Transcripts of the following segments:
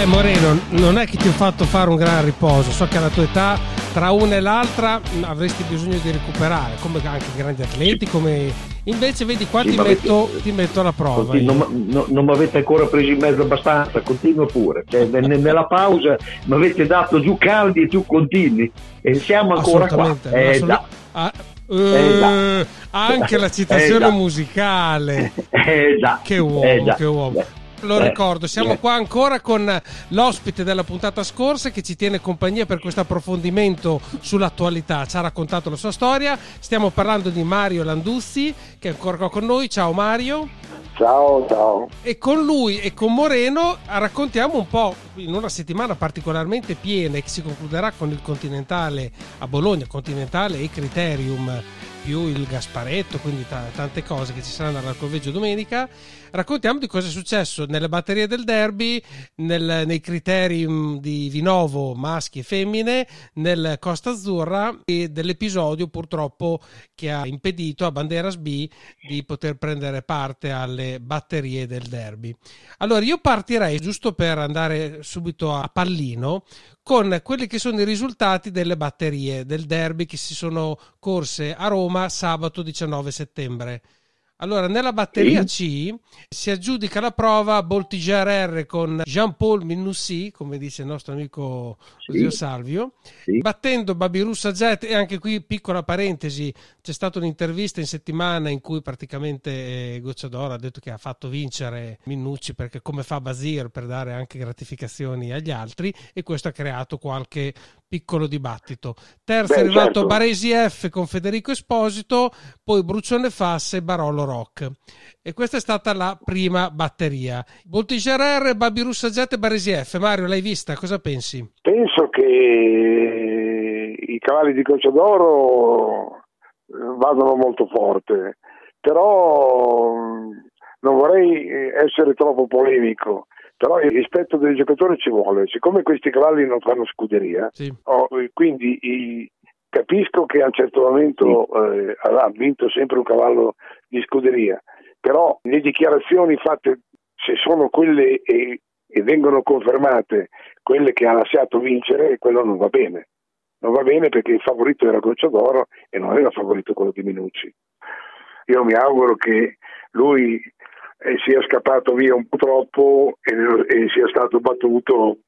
Eh Moreno, non è che ti ho fatto fare un gran riposo, so che alla tua età tra una e l'altra mh, avresti bisogno di recuperare, come anche grandi atleti, come... invece vedi qua Sì, ti, metto, avete- ti metto alla prova. Continu- non, no- non mi avete ancora preso in mezzo abbastanza, continua pure. Cioè, ne- ne- nella pausa mi avete dato giù caldi e giù continui e siamo ancora qua. Assolutamente, Eh, assolut-. Ah, Eh, già. eh, anche la citazione Eh, già. musicale. Eh. Che uomo, Eh, che uomo. Lo eh, ricordo, siamo eh. qua ancora con l'ospite della puntata scorsa che ci tiene compagnia per questo approfondimento sull'attualità. Ci ha raccontato la sua storia. Stiamo parlando di Mario Landuzzi che è ancora qua con noi. Ciao Mario. Ciao, ciao. E con lui e con Moreno raccontiamo un po' in una settimana particolarmente piena che si concluderà con il Continentale a Bologna, Continentale e Criterium più il Gasparetto, quindi ta- tante cose che ci saranno all'Arcoveggio domenica. Raccontiamo di cosa è successo nelle batterie del derby, nel- nei criterium di Vinovo maschi e femmine, nel Costa Azzurra e dell'episodio purtroppo che ha impedito a Banderas B di poter prendere parte alle batterie del derby. Allora io partirei giusto per andare subito a pallino con quelli che sono i risultati delle batterie del derby che si sono corse a Roma sabato 19 settembre. Allora, nella batteria C si aggiudica la prova Boltiger R con Jean-Paul Minussi, come dice il nostro amico Sì. zio Salvio, Sì. battendo Babirussa Jet e anche qui piccola parentesi c'è stata un'intervista in settimana in cui praticamente eh, Gocciadoro ha detto che ha fatto vincere Minucci perché come fa Basir per dare anche gratificazioni agli altri e questo ha creato qualche piccolo dibattito terzo Beh, è arrivato certo. Baresi F con Federico Esposito poi Brucione Fasse e Barolo Rock e questa è stata la prima batteria Voltiger R, Babirussa Jet e Baresi F Mario l'hai vista? cosa pensi? Penso che i cavalli di Cocciadoro eh, vadano molto forte, però mh, non vorrei eh, essere troppo polemico, però il rispetto del giocatore ci vuole. Siccome questi cavalli non fanno scuderia, Sì. oh, quindi i- capisco che a un certo momento eh, ha vinto sempre un cavallo di scuderia, però le dichiarazioni fatte, se sono quelle e, e vengono confermate, quelle che ha lasciato vincere, quello non va bene. Non va bene perché il favorito era Gocciadoro e non era favorito quello di Minucci. Io mi auguro che lui eh, sia scappato via un po' troppo e, e sia stato battuto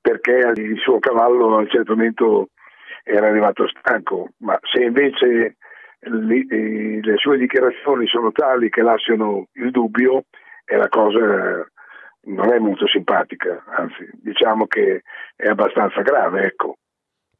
perché il suo cavallo a un certo momento era arrivato stanco, ma se invece le sue dichiarazioni sono tali che lasciano il dubbio, è la cosa non è molto simpatica, anzi diciamo che è abbastanza grave, ecco.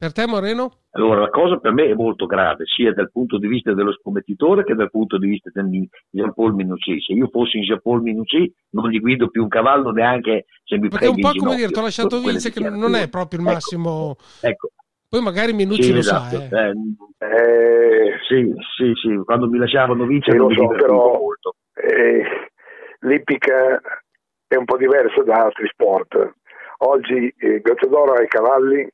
Per te Moreno? Allora, la cosa per me è molto grave, sia dal punto di vista dello scommettitore che dal punto di vista di Jean-Paul Minucci. Se io fossi in Jean-Paul Minucci non gli guido più un cavallo neanche se mi Perché è un prende po' come dire, ti ho lasciato vincere che non è proprio il Ecco, massimo. Ecco, Poi magari Minucci sì, lo esatto. sa. eh. Eh, Eh, sì, sì, sì, quando mi lasciavano vincere Sì, lo non so, però- molto. eh, l'ippica è un po' diversa da altri sport. Oggi eh, Gocciadoro ha i cavalli,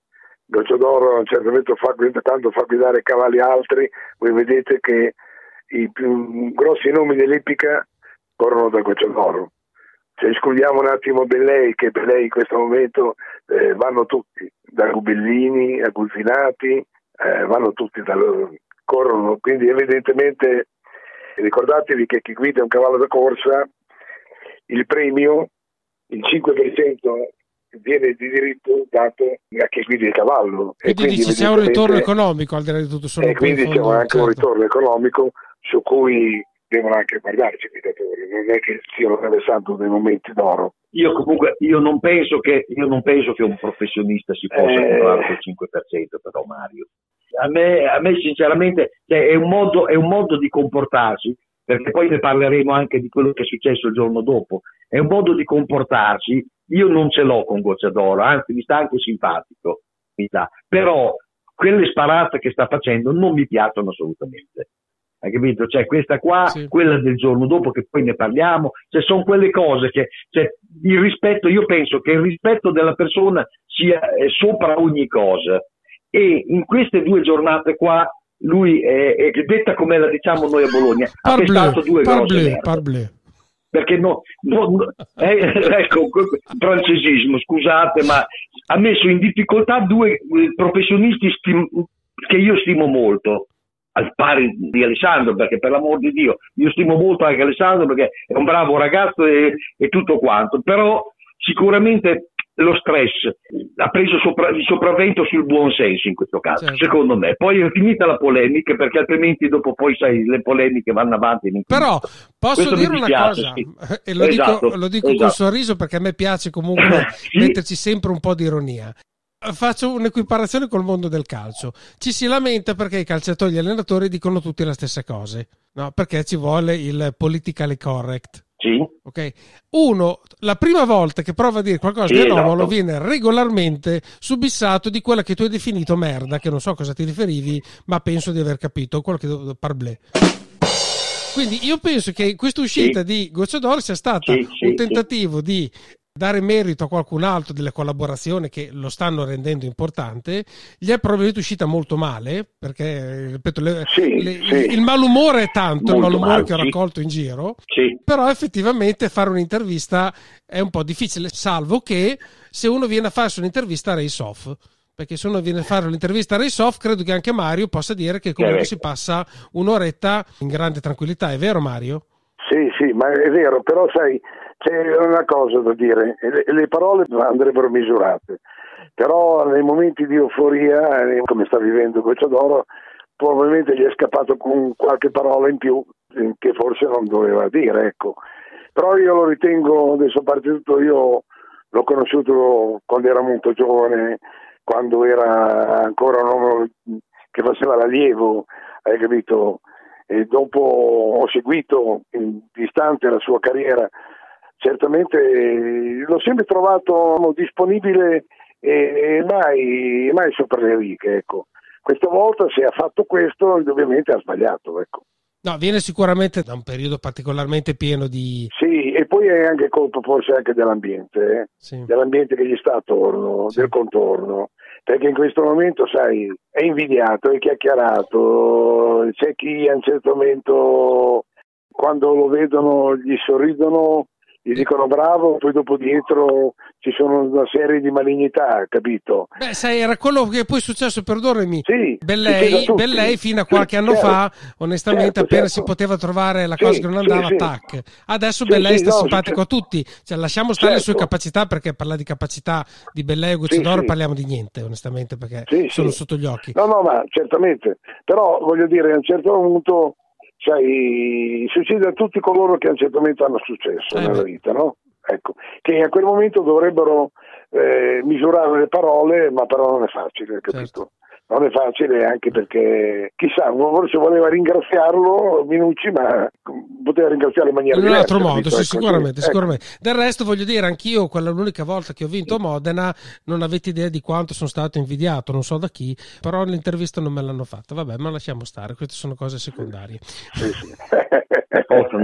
Gocciadoro a un certo momento fa, tanto fa guidare cavalli altri, voi vedete che i più grossi nomi dell'ippica corrono da Gocciadoro. Se escludiamo un attimo Bellei, che Bellei in questo momento eh, vanno tutti, da Gubellini a Gulfinati, eh, vanno tutti da corrono, quindi evidentemente ricordatevi che chi guida un cavallo da corsa, il premio, il 5% viene di diritto dato a chi guida il cavallo. E Quindi, dici c'è un ritorno economico al di là di tutto solo e quindi c'è anche un certo. ritorno economico su cui devono anche guardarci i guidatori, non è che stiano attraversando dei momenti d'oro. Io comunque io non penso che io non penso che un professionista si possa Eh. comprare quel 5% però Mario. a me, a me sinceramente cioè, è, un modo, è un modo di comportarsi perché poi ne parleremo anche di quello che è successo il giorno dopo. È un modo di comportarsi, io non ce l'ho con Gocciadoro, anzi mi sta anche simpatico, però quelle sparate che sta facendo non mi piacciono assolutamente. Hai capito? Cioè, questa qua, sì. quella del giorno dopo, che poi ne parliamo, cioè, sono quelle cose che, cioè, il rispetto, io penso che il rispetto della persona sia sopra ogni cosa. E in queste due giornate qua lui è, è detta come la diciamo noi a Bologna ha pestato due grosse parbleu, perché no, no, no eh, ecco francesismo scusate ma ha messo in difficoltà due eh, professionisti stim- che io stimo molto al pari di Alessandro perché per l'amor di Dio io stimo molto anche Alessandro perché è un bravo ragazzo e, e tutto quanto però sicuramente lo stress ha preso sopra, il sopravvento sul buon senso in questo caso, certo. secondo me. Poi è finita la polemica perché altrimenti dopo poi sai le polemiche vanno avanti. Però posso questo dire una piace, cosa sì. e lo esatto, dico, lo dico esatto. con sorriso perché a me piace comunque sì. metterci sempre un po' di ironia faccio un'equiparazione col mondo del calcio. Ci si lamenta perché i calciatori e gli allenatori dicono tutti le stesse cose, no? perché ci vuole il politically correct. Sì. Ok. Uno, la prima volta che prova a dire qualcosa sì, di anomalo esatto. viene regolarmente subissato di quella che tu hai definito merda, che non so a cosa ti riferivi, ma penso di aver capito, quello che parblé. Quindi io penso che questa uscita sì. di Gocciador sia stata sì, un tentativo di dare merito a qualcun altro delle collaborazioni che lo stanno rendendo importante. Gli è probabilmente uscita molto male, perché ripeto, le, sì, le, sì. il malumore è tanto, molto il malumore male, che ho raccolto in giro, però effettivamente fare un'intervista è un po' difficile, salvo che se uno viene a farsi un'intervista a Race Off. Perché se uno viene a fare un'intervista a Race Off, credo che anche Mario possa dire che comunque si passa un'oretta in grande tranquillità. È vero, Mario? Sì, sì, ma è vero, però sai, c'è una cosa da dire, le parole andrebbero misurate, però nei momenti di euforia, eh, come sta vivendo Gocciadoro, probabilmente gli è scappato con qualche parola in più eh, che forse non doveva dire, ecco. Però io lo ritengo, adesso a parte tutto, io l'ho conosciuto quando era molto giovane, quando era ancora un uomo che faceva l'allievo, hai capito? E dopo ho seguito distante la sua carriera certamente l'ho sempre trovato disponibile e, mai, mai sopra le righe. Ecco. Questa volta se ha fatto questo ovviamente ha sbagliato. Ecco. No, viene sicuramente da un periodo particolarmente pieno di... Sì, e poi è anche colpa forse anche dell'ambiente, eh? sì. dell'ambiente che gli sta attorno, sì. del contorno, perché in questo momento, sai, è invidiato, è chiacchierato, c'è chi a un certo momento, quando lo vedono, gli sorridono gli dicono bravo, poi dopo dietro ci sono una serie di malignità, capito? Beh, sai, era quello che poi è successo, perdonami. Sì, Bellei, Bellei fino a qualche sì, anno certo, fa, onestamente, certo, appena certo. si poteva trovare la cosa sì, che non andava, sì, tac. Adesso Bellei sta no, simpatico a tutti. Cioè, lasciamo stare le sue certo. capacità, perché parlare di capacità di Bellei o Guccidoro parliamo di niente, onestamente, perché sono sotto gli occhi. No, no, ma certamente. Però, voglio dire, a un certo punto sai, succede a tutti coloro che a un certo momento hanno successo eh nella vita, no? Ecco, che a quel momento dovrebbero eh, misurare le parole, ma però non è facile, capito? Certo non è facile anche perché chissà, forse voleva ringraziarlo Minucci, ma poteva ringraziare in maniera in un altro modo, sì, ecco, sicuramente, ecco. sicuramente. Del resto voglio dire, anch'io quella l'unica volta che ho vinto a Modena non avete idea di quanto sono stato invidiato, non so da chi, però l'intervista non me l'hanno fatta. Vabbè, ma lasciamo stare, queste sono cose secondarie. Sì, sì.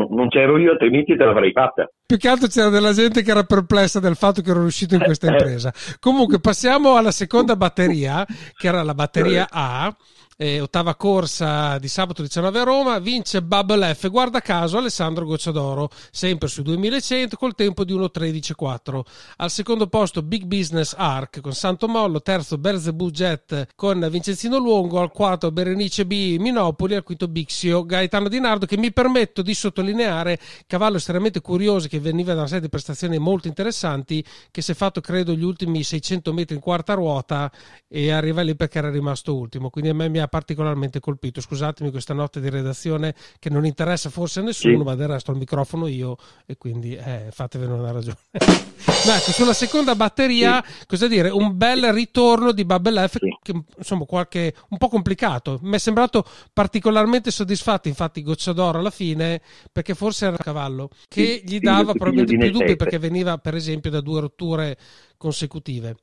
non c'ero io, altrimenti te l'avrei fatta. Più che altro c'era della gente che era perplessa del fatto che ero riuscito in questa impresa. Comunque passiamo alla seconda batteria, che era la batteria A eh, ottava corsa di sabato 19 a Roma, vince Bubble F, guarda caso Alessandro Gocciadoro, sempre sui 2100 col tempo di 1.13.4. Al secondo posto Big Business Arc con Santo Mollo, terzo Berzebu Jet con Vincenzino Luongo, al quarto Berenice B Minopoli, al quinto Bixio Gaetano Di Nardo che mi permetto di sottolineare cavallo estremamente curioso che veniva da una serie di prestazioni molto interessanti che si è fatto credo gli ultimi 600 metri in quarta ruota e arriva lì perché era rimasto ultimo, quindi a me mi ha ha particolarmente colpito. Scusatemi questa notte di redazione che non interessa forse a nessuno, sì. ma del resto al microfono io e quindi eh, fatevene una ragione. ma ecco, sulla seconda batteria, sì. cosa dire, un bel ritorno di Bubble F, sì. che insomma qualche, un po' complicato. Mi è sembrato particolarmente soddisfatto, infatti, Gocciadoro alla fine, perché forse era il cavallo, che gli dava probabilmente più dubbi perché veniva per esempio da due rotture consecutive.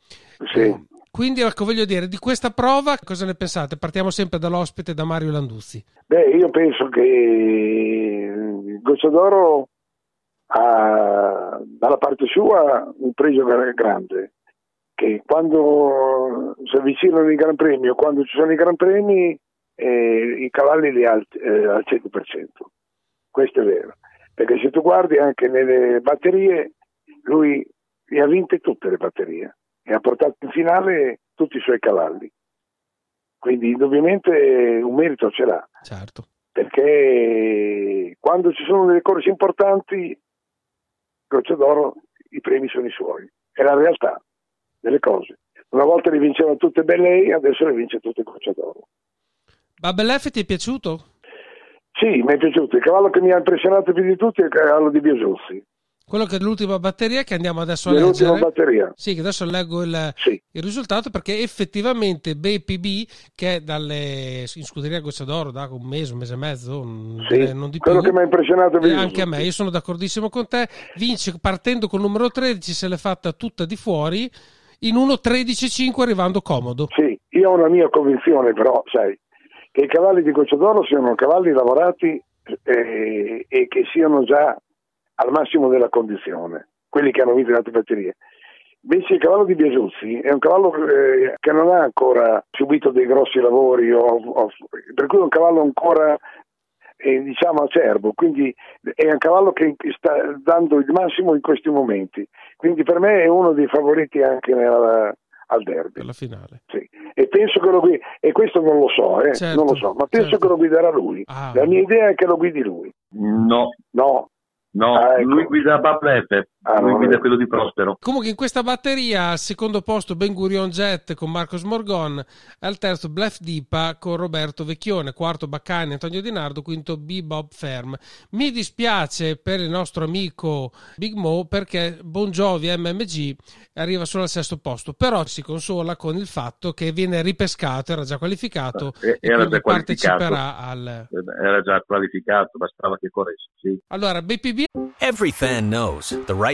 Sì. Quindi, ecco, voglio dire, di questa prova cosa ne pensate? Partiamo sempre dall'ospite, da Mario Landuzzi. Beh, io penso che Goccia d'Oro ha dalla parte sua un pregio grande, che quando si avvicinano i Gran Premi o quando ci sono i Gran Premi eh, i cavalli li ha eh, al 100%. Questo è vero, perché se tu guardi anche nelle batterie, lui le ha vinte tutte le batterie e ha portato in finale tutti i suoi cavalli. Quindi indubbiamente un merito ce l'ha. Certo. Perché quando ci sono delle corse importanti, Croce d'Oro, i premi sono i suoi. È la realtà delle cose. Una volta le vinceva tutte Bellei, adesso le vince tutte Croce d'Oro. Babelef ti è piaciuto? Sì, mi è piaciuto. Il cavallo che mi ha impressionato più di tutti è il cavallo di Biosuzzi. Quello che è l'ultima batteria che andiamo adesso a leggere. L'ultima batteria. Sì, che adesso leggo il, sì. il, risultato perché effettivamente BPB che è dalle, in scuderia Goccia d'Oro da un mese, un mese e mezzo, sì. non di quello più. che mi ha impressionato eh, anche a me, io sono d'accordissimo con te, vince partendo col numero 13, se l'è fatta tutta di fuori in 1.13.5 arrivando comodo. Sì, io ho una mia convinzione però, sai, che i cavalli di Goccia d'Oro siano cavalli lavorati eh, e che siano già al massimo della condizione, quelli che hanno vinto le altre batterie. Invece il cavallo di Biasuzzi è un cavallo eh, che non ha ancora subito dei grossi lavori, o, o, per cui è un cavallo ancora eh, diciamo acerbo, quindi è un cavallo che sta dando il massimo in questi momenti. Quindi per me è uno dei favoriti anche nella, al derby. Per la finale. Sì. E penso che lo guidi, e questo non lo so, eh, certo, non lo so, ma penso certo. che lo guiderà lui. Ah, la mia idea è che lo guidi lui. No. No. No, ah, ecco. lui guida Bablete, ah, lui guida quello di Prospero. Comunque in questa batteria al secondo posto Ben Gurion Jet con Marcos Morgon, al terzo Blef Dipa con Roberto Vecchione, quarto Baccani Antonio Di Nardo, quinto B Bob Ferm. Mi dispiace per il nostro amico Big Mo perché Bon Jovi MMG arriva solo al sesto posto, però si consola con il fatto che viene ripescato, era già qualificato eh, era già parteciperà al... Era già qualificato, bastava che corresse, sì. Allora, BPB Every fan knows the right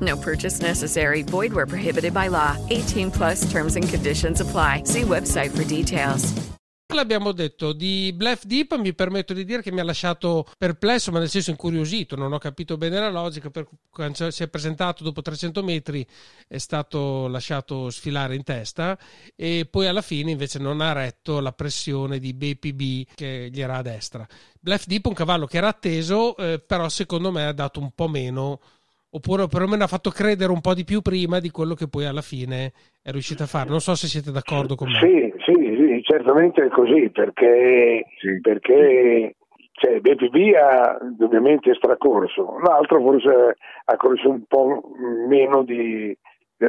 No purchase necessary. Void where prohibited by law. 18 plus terms and conditions apply. See website for details. L'abbiamo detto di Bluff Deep, mi permetto di dire che mi ha lasciato perplesso, ma nel senso incuriosito, non ho capito bene la logica, per quando si è presentato dopo 300 metri è stato lasciato sfilare in testa e poi alla fine invece non ha retto la pressione di BPB che gli era a destra. Bluff Deep un cavallo che era atteso, eh, però secondo me ha dato un po' meno oppure perlomeno ha fatto credere un po' di più prima di quello che poi alla fine è riuscito a fare. Non so se siete d'accordo con me. Sì, sì, sì certamente è così, perché, sì. perché cioè, BPB ha ovviamente stracorso, l'altro forse ha corso un po' meno di,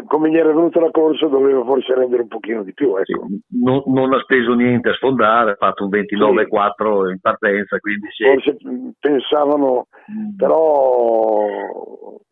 come gli era venuta la corsa doveva forse rendere un pochino di più. Ecco. Non, non, ha speso niente a sfondare, ha fatto un 29-4 sì. in partenza, quindi sì. Forse pensavano, mm. però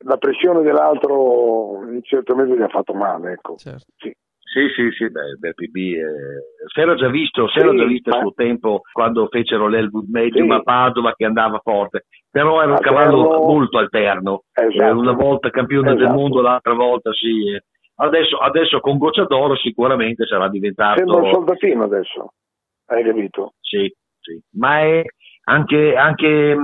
la pressione dell'altro in certo modo gli ha fatto male. Ecco. Certo. Sì. Sì, sì, sì, beh, beh PB eh, si era già visto, si era già visto a suo tempo quando fecero l'Elwood Medium sì. a Padova che andava forte, però era un alterno... cavallo molto alterno, esatto. eh, una volta campione esatto. del mondo, l'altra volta sì. Adesso, adesso con Goccia d'Oro sicuramente sarà diventato... Sembra un soldatino adesso, hai capito? Sì, sì, ma è anche, anche,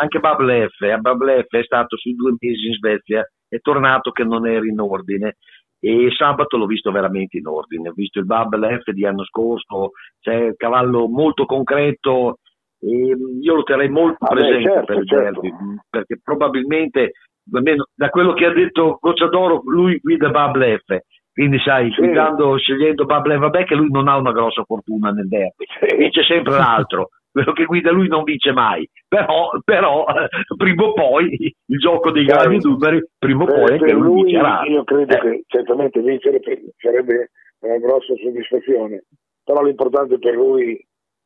anche Bubble F, eh, Bubble F è stato sui due mesi in Svezia, è tornato che non era in ordine e sabato l'ho visto veramente in ordine, ho visto il Bubble F di anno scorso, c'è un cavallo molto concreto e io lo terrei molto ah presente beh, certo, per il certo. derby, perché probabilmente, almeno da quello che ha detto Gocciadoro, lui guida Bubble F, quindi sai, sì. guidando, scegliendo Bubble F, vabbè che lui non ha una grossa fortuna nel derby, sì. vince sempre l'altro, quello che guida lui non vince mai, però, però prima o poi il gioco dei grandi numeri, prima o poi anche lui, lui vincerà. Io credo eh. che certamente vincere sarebbe una grossa soddisfazione, però l'importante per lui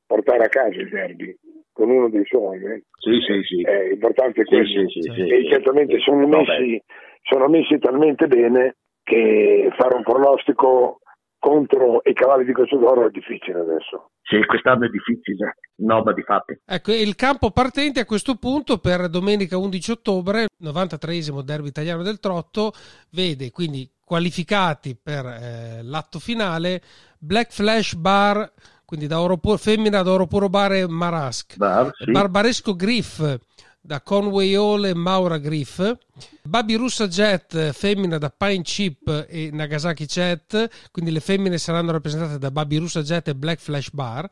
portare a casa il derby con uno dei suoi. Eh. Sì, sì, sì. È importante sì, questo. Sì, sì, e certamente sono messi, sono messi talmente bene che fare un pronostico contro i cavalli di d'Oro è difficile adesso. Sì, quest'anno è difficile, no, ma di fatti. Ecco, il campo partente a questo punto per domenica 11 ottobre, 93esimo derby italiano del Trotto, vede quindi qualificati per eh, l'atto finale Black Flash Bar, quindi da oro puro, femmina da oro puro bar e Marask, Bar, sì. Barbaresco Griff da Conway Hall e Maura Griff, Babi Russa Jet femmina da Pine Chip e Nagasaki Jet, quindi le femmine saranno rappresentate da Babi Russa Jet e Black Flash Bar.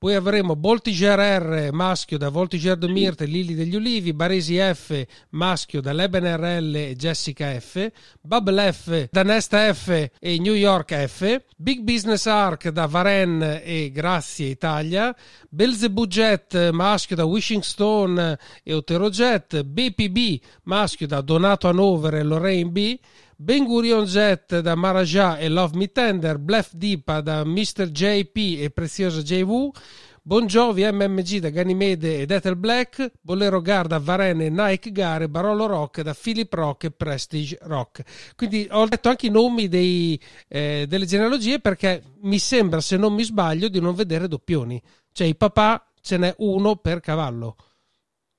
Poi avremo Voltiger R maschio da Voltiger de Mirte Lili degli Ulivi, Baresi F maschio da Leben RL e Jessica F, Bubble F da Nesta F e New York F, Big Business Arc da Varen e Grazie Italia, Belzebu Jet maschio da Wishing Stone e Otero Jet, BPB maschio da Donato Hanover e Lorraine B, Ben Gurion Jet da Maraja e Love Me Tender, Bluff Deepa da Mr. JP e Preziosa JV, Bon Jovi MMG da Ganimede ed Ethel Black, Bolero Gar da Varenne e Nike Gare, Barolo Rock da Philip Rock e Prestige Rock. Quindi ho letto anche i nomi dei, eh, delle genealogie perché mi sembra, se non mi sbaglio, di non vedere doppioni. Cioè i papà ce n'è uno per cavallo.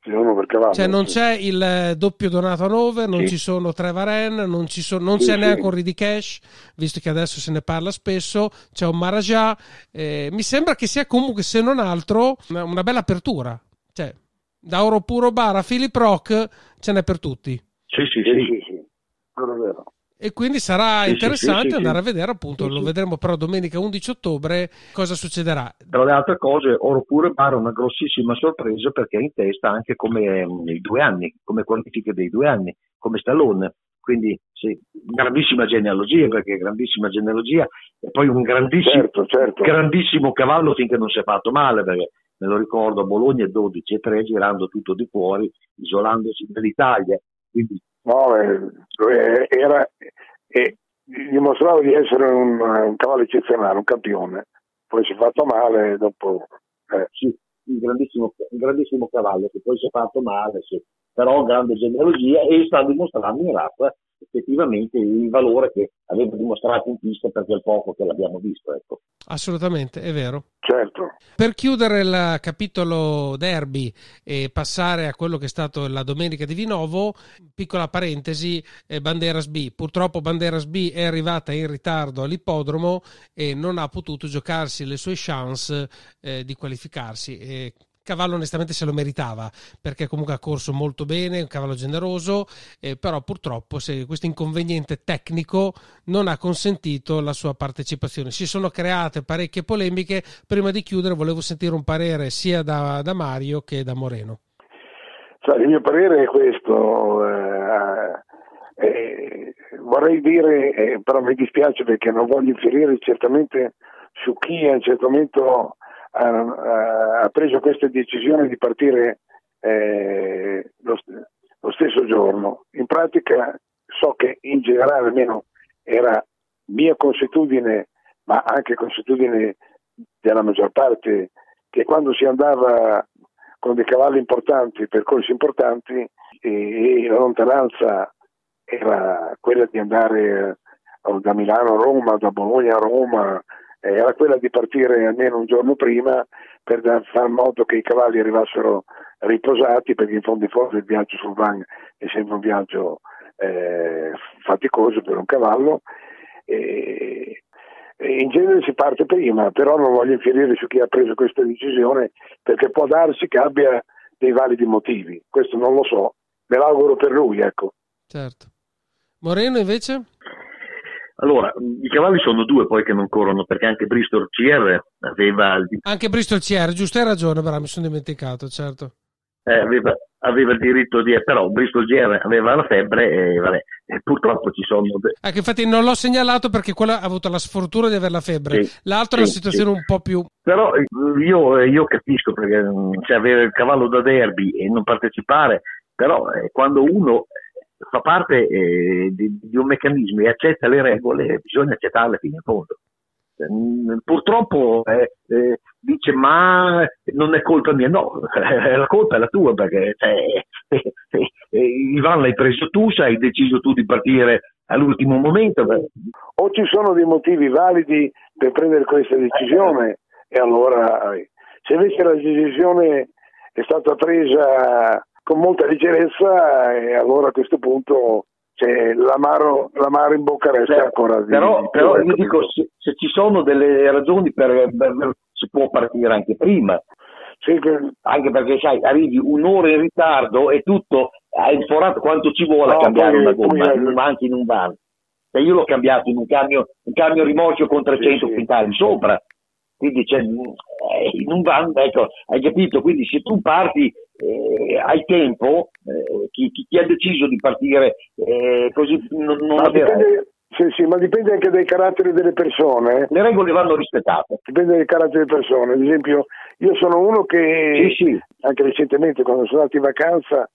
Cioè non c'è il eh, doppio donato a 9, non sì. ci sono tre Varen, non, ci sono, non sì, c'è sì. neanche un Ridi Cash, visto che adesso se ne parla spesso, c'è un Marajà. Eh, mi sembra che sia comunque, se non altro, una, bella apertura. Cioè, da Oro Puro Bar a Philip Rock ce n'è per tutti. Sì, sì, sì. sì, sì. Quello è vero e quindi sarà sì, interessante sì, sì, andare a vedere appunto lo vedremo però domenica 11 ottobre cosa succederà. Tra le altre cose Oro Pure pare una grossissima sorpresa perché è in testa anche come mm, i due anni come qualifiche dei due anni come Stallone. Quindi sì, grandissima genealogia perché grandissima genealogia e poi un grandissimo, certo, certo. grandissimo cavallo finché non si è fatto male perché me lo ricordo a Bologna 12 e 3 girando tutto di fuori isolandosi dall'Italia. Quindi no, eh, era, eh, dimostrava di essere un, un, cavallo eccezionale, un campione. Poi si è fatto male dopo. Eh. Sì, un grandissimo, un grandissimo cavallo che poi si è fatto male, sì. però grande genealogia e sta dimostrando in razza effettivamente il valore che aveva dimostrato in pista per quel poco che l'abbiamo visto. Ecco. Assolutamente, è vero. Certo. Per chiudere il capitolo derby e passare a quello che è stato la domenica di Vinovo, piccola parentesi, eh, Banderas B. Purtroppo Banderas B è arrivata in ritardo all'ippodromo e non ha potuto giocarsi le sue chance eh, di qualificarsi. E cavallo onestamente se lo meritava perché comunque ha corso molto bene, un cavallo generoso, eh, però purtroppo questo inconveniente tecnico non ha consentito la sua partecipazione. Si sono create parecchie polemiche, prima di chiudere volevo sentire un parere sia da, da Mario che da Moreno. Cioè, il mio parere è questo, eh, eh, vorrei dire, eh, però mi dispiace perché non voglio inferire certamente su chi a un certo momento ha, ha preso questa decisione di partire eh, lo, lo, stesso giorno. In pratica so che in generale almeno era mia consuetudine, ma anche consuetudine della maggior parte, che quando si andava con dei cavalli importanti, percorsi importanti, e, e la lontananza era quella di andare da Milano a Roma, da Bologna a Roma, eh, era quella di partire almeno un giorno prima per fare in modo che i cavalli arrivassero riposati, perché in fondo in fondo il viaggio sul van è sempre un viaggio eh, faticoso per un cavallo. E, in genere si parte prima, però non voglio infierire su chi ha preso questa decisione perché può darsi che abbia dei validi motivi, questo non lo so, me l'auguro per lui, ecco. Certo. Moreno invece? Allora, i cavalli sono due poi che non corrono perché anche Bristol CR aveva... Anche Bristol CR, giusto, hai ragione, però mi sono dimenticato, certo. Eh, aveva, aveva, il diritto di... però Bristol GR aveva la febbre e, vabbè, e purtroppo ci sono... Anche infatti non l'ho segnalato perché quello ha avuto la sfortuna di avere la febbre, sì, l'altro sì, è una situazione sì. un po' più... Però io, io capisco perché cioè, avere il cavallo da derby e non partecipare, però eh, quando uno fa parte eh, di, di, un meccanismo e accetta le regole, bisogna accettarle fino in fondo. Mm, purtroppo eh, eh, dice ma non è colpa mia, no, la colpa è la tua perché cioè, Ivan l'hai preso tu, hai deciso tu di partire all'ultimo momento. O ci sono dei motivi validi per prendere questa decisione e allora se invece la decisione è stata presa con molta leggerezza e allora a questo punto cioè, l'amaro, l'amaro, in bocca resta cioè, ancora però, però io dico se, se, ci sono delle ragioni per, per, si può partire anche prima. Sì, per... anche perché sai arrivi un'ora in ritardo e tutto hai forato quanto ci vuole no, a cambiare poi, una gomma poi... ma anche in un van. E io l'ho cambiato in un camion, un camion rimorchio con 300 sì, quintali sopra. Quindi c'è, eh, in un van, ecco, hai capito? Quindi se tu parti eh, hai tempo, eh, chi, chi, ha deciso di partire eh, così non, non ma dipende, sì, sì, ma dipende anche dai caratteri delle persone. Le regole vanno rispettate. Dipende dai caratteri delle persone. Ad esempio, io sono uno che sì, sì. anche recentemente, quando sono andato in vacanza,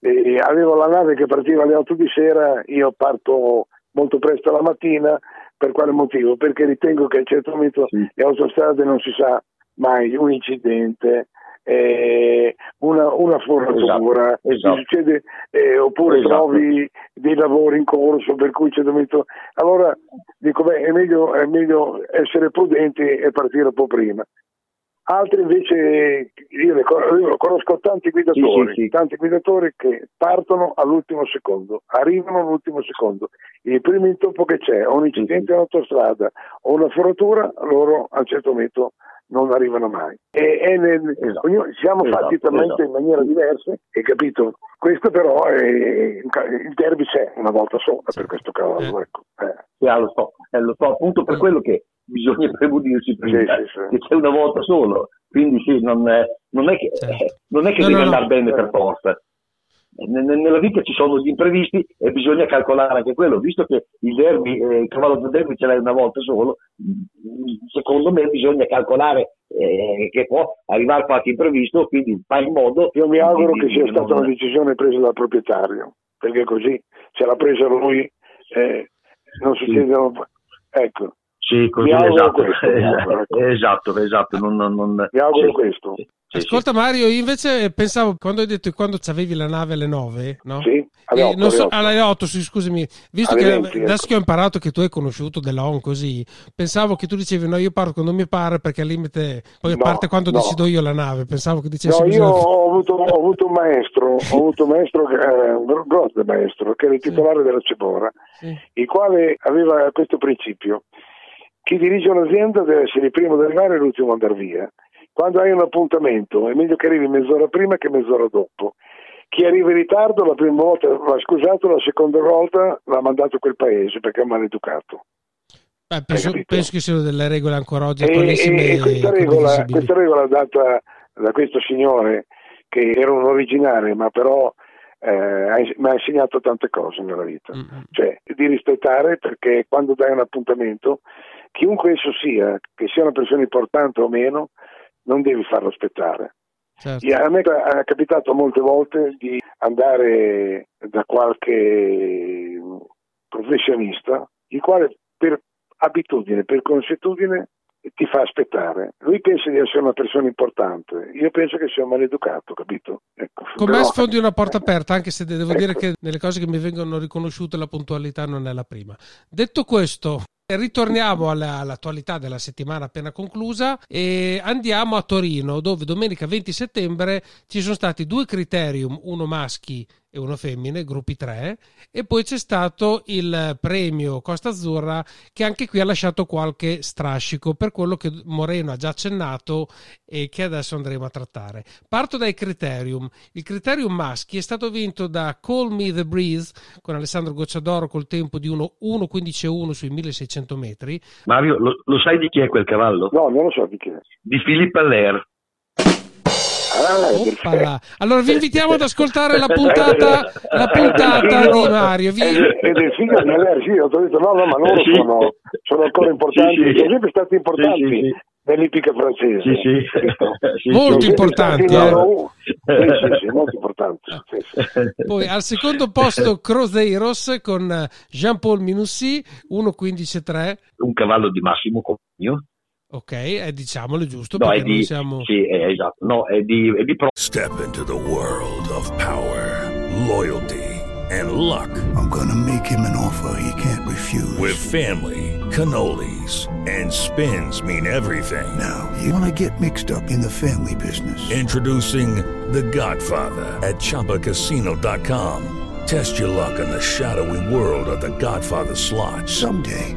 eh, avevo la nave che partiva alle 8 di sera, io parto molto presto la mattina. Per quale motivo? Perché ritengo che a un certo momento sì. le autostrade non si sa mai un incidente, eh, una, una, fornatura, esatto, esatto. Succede, eh, oppure esatto. trovi dei lavori in corso per cui c'è dovuto... Allora dico, beh, è meglio, è meglio essere prudenti e partire un po' prima. Altri invece, io, ne, conosco tanti guidatori, sì, sì, sì. tanti guidatori che partono all'ultimo secondo, arrivano all'ultimo secondo. Il primo intoppo che c'è, o un incidente in autostrada o una foratura, loro a un certo momento non arrivano mai. E, e nel, esatto. ognuno, siamo esatto, fatti talmente esatto. in maniera diversa, hai capito? Questo però è, il derby c'è una volta sola per questo cavallo. Eh. Ecco. Eh. Yeah, lo, so, eh, lo so, appunto per quello che bisogna premudirsi prima, sì, sì, sì. che c'è una volta solo. Quindi sì, non è, non è che, certo. non è che no, deve no, andare no. bene per forza nella vita ci sono gli imprevisti e bisogna calcolare anche quello, visto che il derby, eh, il cavallo del derby ce l'hai una volta solo, secondo me bisogna calcolare eh, che può arrivare qualche imprevisto, quindi fa in modo... Io mi auguro che sia stata una decisione presa dal proprietario, perché così se l'ha presa lui eh, non succedono... Sì. Ecco. Sì, così, esatto, esatto, esatto, esatto, non, non, non, mi auguro sì, questo. Ascolta Mario, io invece pensavo quando hai detto quando avevi la nave alle 9, no? Sì, alle 8, alle, so, 8. alle 8 sì, scusami, visto alle che 20, adesso ecco. che ho imparato che tu hai conosciuto dell'ON così, pensavo che tu dicevi no, io parto quando mi pare perché al limite poi no, parte quando no. decido io la nave, pensavo che dicessi No, io ho avuto, ho avuto, un maestro, ho avuto un maestro eh, un grande maestro che era il titolare sì. della Cebora, sì. il quale aveva questo principio. Chi dirige un'azienda deve essere il primo ad arrivare e l'ultimo ad andare via quando hai un appuntamento è meglio che arrivi mezz'ora prima che mezz'ora dopo. Chi arriva in ritardo la prima volta l'ha scusato, la seconda volta l'ha mandato a quel paese perché è maleducato. Beh, penso, penso, che siano delle regole ancora oggi attualissime. E, e questa, regola, questa regola data da questo signore che era un originale ma però eh, mi ha insegnato tante cose nella vita, mm-hmm. cioè di rispettare perché quando dai un appuntamento, chiunque esso sia, che sia una persona importante o meno, non devi farlo aspettare. Certo. A me è capitato molte volte di andare da qualche professionista, il quale per abitudine, per consuetudine, ti fa aspettare. Lui pensa di essere una persona importante, io penso che sia un maleducato, capito? Ecco, Con me sfondi una porta aperta, anche se devo ecco. dire che nelle cose che mi vengono riconosciute la puntualità non è la prima. Detto questo, Ritorniamo all'attualità della settimana appena conclusa e andiamo a Torino dove domenica 20 settembre ci sono stati due criterium, uno maschi e uno femmine, gruppi 3, e poi c'è stato il premio Costa Azzurra che anche qui ha lasciato qualche strascico per quello che Moreno ha già accennato e che adesso andremo a trattare. Parto dai criterium. Il criterium maschi è stato vinto da Call Me the Breeze con Alessandro Gocciadoro col tempo di 1.15.1 sui 1600 metri. Mario, lo, lo, sai di chi è quel cavallo? No, non lo so di chi è. Di Philippe Allaire. Ah, allora vi invitiamo ad ascoltare la puntata, la puntata di Mario. Vi... Ed è il figlio di Allergi, ho detto no, no, ma loro sì. sono, sono, ancora importanti, sì, sì. sono sempre stati importanti nell'ippica francese. Sì, sì. molto importanti. Eh. Sì, sì, molto importanti. Poi al secondo posto Crozeiros con Jean-Paul Minussi, 1.15.3. Un cavallo di massimo compagno. Ok, è diciamolo giusto no, perché è di, siamo... Sì, è, esatto. No, è di, è di pro... Step into the world of power, loyalty and luck. I'm gonna make him an offer he can't refuse. With family, cannolis and spins mean everything. Now, you wanna get mixed up in the family business. Introducing The Godfather at ChumbaCasino.com. Test your luck in the shadowy world of The Godfather slot. Someday.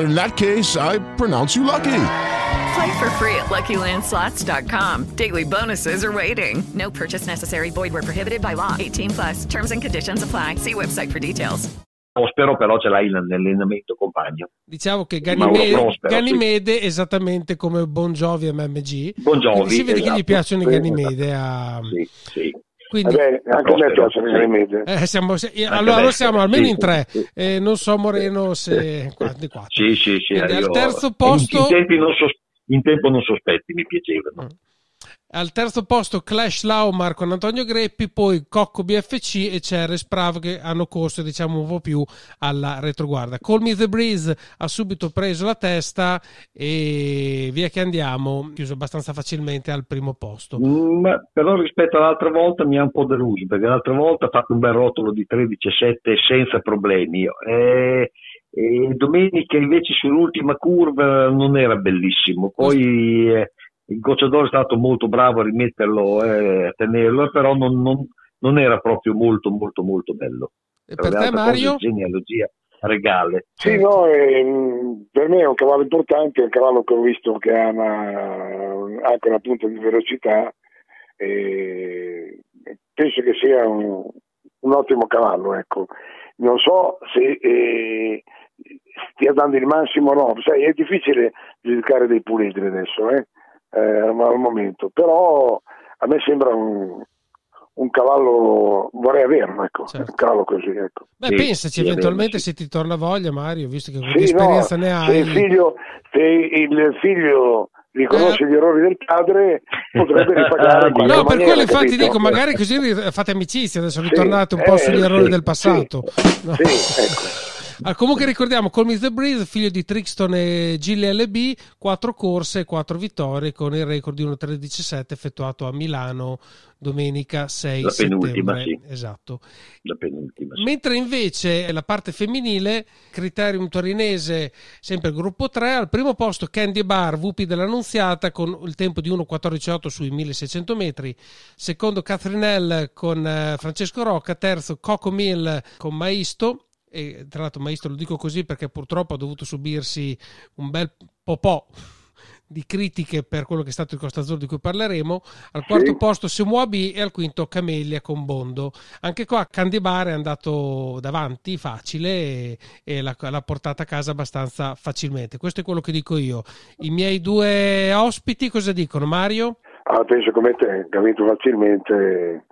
in that case, I pronounce you lucky. Play for free at LuckyLandSlots.com. Daily bonuses are waiting. No purchase necessary. Void were prohibited by law. 18 plus. Terms and conditions apply. See website for details. Prospero però ce l'hai nell'allenamento compagno. Diciamo che Ganimede, Prospero, Ganimede sì. esattamente come Bon Jovi MMG. Bon Jovi, si vede esatto. che gli piacciono sì, i Ganimede. A... Sì, sì. Quindi, Vabbè, anche a me piacciono i rimedi. Eh, siamo, allora siamo almeno sì, in tre, sì. Eh, non so Moreno se... Quattro. Sì, sì, sì. Al terzo posto... In, in, tempi non sos- in tempo non sospetti mi piacevano. Mm. Al terzo posto Clash Laumar con Antonio Greppi, poi Cocco BFC e Ceres Prav che hanno corso diciamo un po' più alla retroguarda. Call Me The Breeze ha subito preso la testa e via che andiamo, chiuso abbastanza facilmente al primo posto. Mm, però rispetto all'altra volta mi ha un po' deluso perché l'altra volta ha fatto un bel rotolo di 13-7 senza problemi. E... E domenica invece sull'ultima curva non era bellissimo. Poi eh, il gocciatore è stato molto bravo a rimetterlo e eh, a tenerlo, però non, non, non, era proprio molto molto molto bello. E per te Mario? Genealogia regale. Sì, no, eh, per me è un cavallo importante, è un cavallo che ho visto che ha una, anche una punta di velocità e penso che sia un, un ottimo cavallo. Ecco. Non so se eh, stia dando il massimo o no, sai, è difficile giudicare dei puledri adesso, eh? Eh, al momento, però a me sembra un, un cavallo vorrei averlo, ecco, certo. un cavallo così. Ecco. Beh, sì, pensaci eventualmente se ti torna voglia, Mario, visto che sì, esperienza no, ne hai. Se il figlio, se il figlio riconosce eh. gli errori del padre, potrebbe ripagare. no, per maniera, quello infatti capito? dico, magari così fate amicizia, adesso sì, ritornate un po' eh, sugli errori del passato. No. Sì, ecco. Ah, comunque ricordiamo Call Me The Breeze, figlio di Trixton e GLLB, 4 corse e 4 vittorie con il record di 1.13.17 effettuato a Milano domenica 6 la settembre. Sì. Esatto. La penultima, sì. Mentre invece la parte femminile, Criterium Torinese, sempre gruppo 3, al primo posto Candy Bar, VP dell'Annunziata con il tempo di 1.14.8 sui 1600 metri, secondo Catherine L con eh, Francesco Rocca, terzo Coco Mill con Maisto e tra l'altro maestro lo dico così perché purtroppo ha dovuto subirsi un bel po' di critiche per quello che è stato il Costa Azzurro di cui parleremo. Al quarto Sì. posto Semuabi e al quinto Camellia con Bondo. Anche qua Candibar è andato davanti facile e, e l'ha, l'ha portata a casa abbastanza facilmente. Questo è quello che dico io. I miei due ospiti cosa dicono? Mario? Ah, penso come te, che ha vinto facilmente,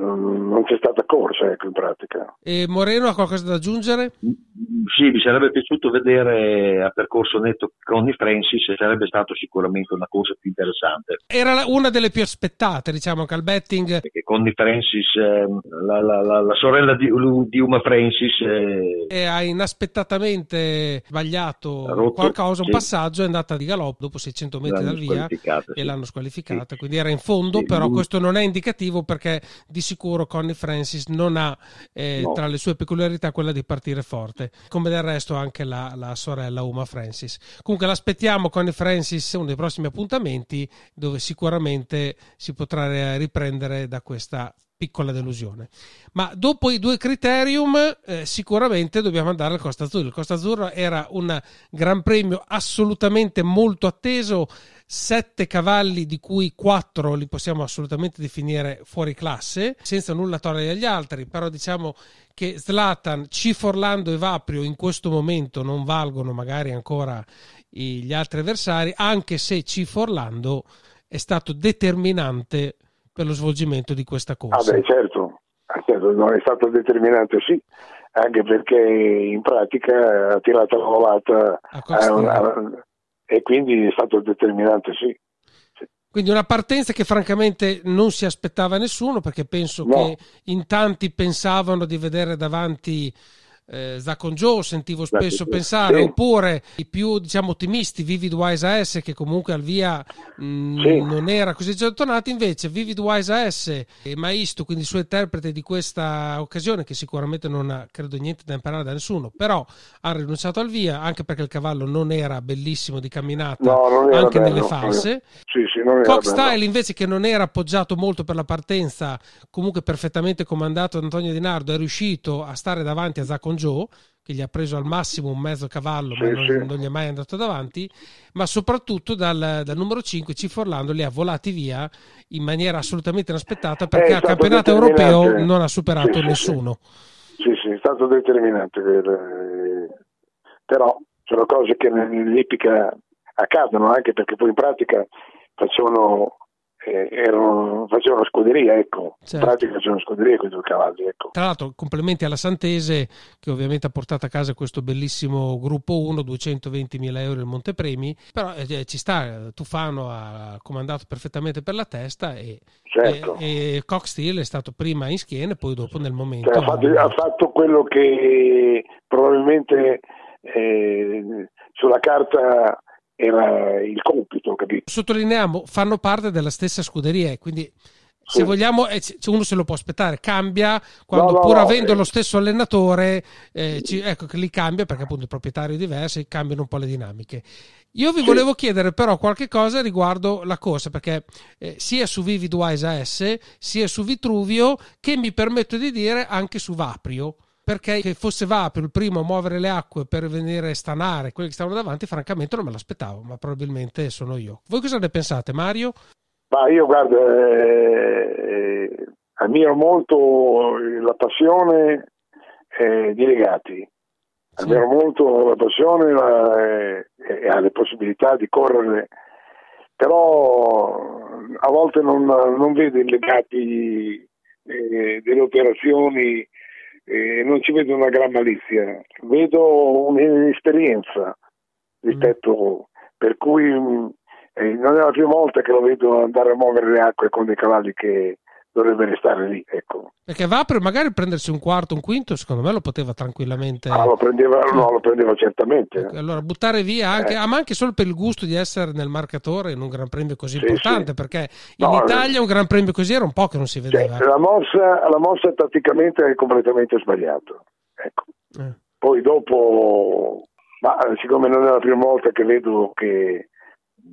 non, non c'è stata corsa ecco, in pratica. E Moreno ha qualcosa da aggiungere? Sì, mi sarebbe piaciuto vedere a percorso netto Connie Francis e sarebbe stato sicuramente una cosa più interessante. Era una delle più aspettate, diciamo, che al betting Perché Connie Francis, ehm, la, la- la- la sorella di, di Uma Francis, eh, e ha inaspettatamente sbagliato Rotto, qualcosa, un sì. passaggio, è andata di galoppo dopo 600 metri L'hanno dal via e sì. l'hanno squalificata, quindi era in fondo, Sì, però lui- questo non è indicativo perché di sicuro Connie Francis non ha eh, No. tra le sue peculiarità quella di partire forte, come del resto anche la, la sorella Uma Francis. Comunque l'aspettiamo Connie Francis uno dei prossimi appuntamenti dove sicuramente si potrà eh, riprendere da questa piccola delusione. Ma dopo i due criterium, eh, sicuramente dobbiamo andare al Costa Azzurra. Il Costa Azzurra era un gran premio assolutamente molto atteso, sette cavalli di cui quattro li possiamo assolutamente definire fuori classe, senza nulla togliere agli altri, però diciamo che Zlatan, Cif Orlando e Vaprio in questo momento non valgono magari ancora gli altri avversari, anche se Cif Orlando è stato determinante per lo svolgimento di questa Ah corsa. beh, certo, Ah, certo, non è stato determinante sì, anche perché in pratica ha tirato la volata a- e quindi è stato determinante sì. Quindi una partenza che francamente non si aspettava nessuno perché penso No. che in tanti pensavano di vedere davanti eh, Zacon Joe, sentivo spesso Joe, pensare, sì. oppure i più diciamo ottimisti, Vivid Wise AS che comunque al via mh, Sì. non era così gettonato, invece Vivid Wise AS e Maisto, quindi il suo interprete di questa occasione che sicuramente non ha credo niente da imparare da nessuno, però ha rinunciato al via anche perché il cavallo non era bellissimo di camminata No, anche bello, nelle false. Sì, sì. Style invece che non era appoggiato molto per la partenza, comunque perfettamente comandato da Antonio Di Nardo, è riuscito a stare davanti a Zacon Joe, che gli ha preso al massimo un mezzo cavallo, ma Sì, non, sì. non gli è mai andato davanti, ma soprattutto dal, dal numero 5 Cif Orlando li ha volati via in maniera assolutamente inaspettata perché è al campionato europeo non ha superato Sì, sì, nessuno. Sì, sì, è stato determinante. per, eh, però sono cose che nell'ippica accadono anche perché poi in pratica facevano, eh, erano, facevano scuderia, ecco. Certo. In pratica facevano scuderia quei due cavalli, ecco. Tra l'altro, complimenti alla Santese che ovviamente ha portato a casa questo bellissimo gruppo 1, 220.000 euro il montepremi. Però eh, ci sta, eh, Tufano ha comandato perfettamente per la testa e, Certo. e, e Cox Steel è stato prima in schiena e poi dopo nel momento. Cioè, ha, fatto, ha fatto quello che probabilmente eh, sulla carta era il compito, capito? Sottolineiamo, fanno parte della stessa scuderia e quindi se Sì. vogliamo, eh, uno se lo può aspettare, cambia quando No, no, pur no, avendo eh. lo stesso allenatore, eh, ci- ecco che li cambia perché appunto il proprietario è diverso e cambiano un po' le dinamiche. Io vi Sì. volevo chiedere però qualche cosa riguardo la corsa perché eh, sia su Vivid Wise AS sia su Vitruvio che mi permetto di dire anche su Vaprio perché che fosse Vaprio il primo a muovere le acque per venire a stanare quelli che stavano davanti francamente non me l'aspettavo ma probabilmente sono io. Voi cosa ne pensate Mario? Ma io guarda, eh, ammiro molto la passione eh, di legati, ammiro molto la passione la- eh, e ha le possibilità di correre, però a volte non, non vedo i legati eh, delle operazioni, eh, non ci vedo una gran malizia, vedo un'inesperienza rispetto per cui mh, eh, non è la prima volta che lo vedo andare a muovere le acque con dei cavalli che dovrebbero stare lì, ecco. Perché Vaprio magari prendersi un quarto, un quinto, secondo me lo poteva tranquillamente. Ah, lo prendeva, no, lo prendeva certamente. Allora, buttare via anche, Eh. ah, ma anche solo per il gusto di essere nel marcatore in un gran premio così Sì, importante, sì. perché in No, Italia un gran premio così era un po' che non si Cioè, vedeva. la, mossa, la mossa tatticamente è completamente sbagliata. Ecco. Eh. Poi dopo, ma siccome non è la prima volta che vedo che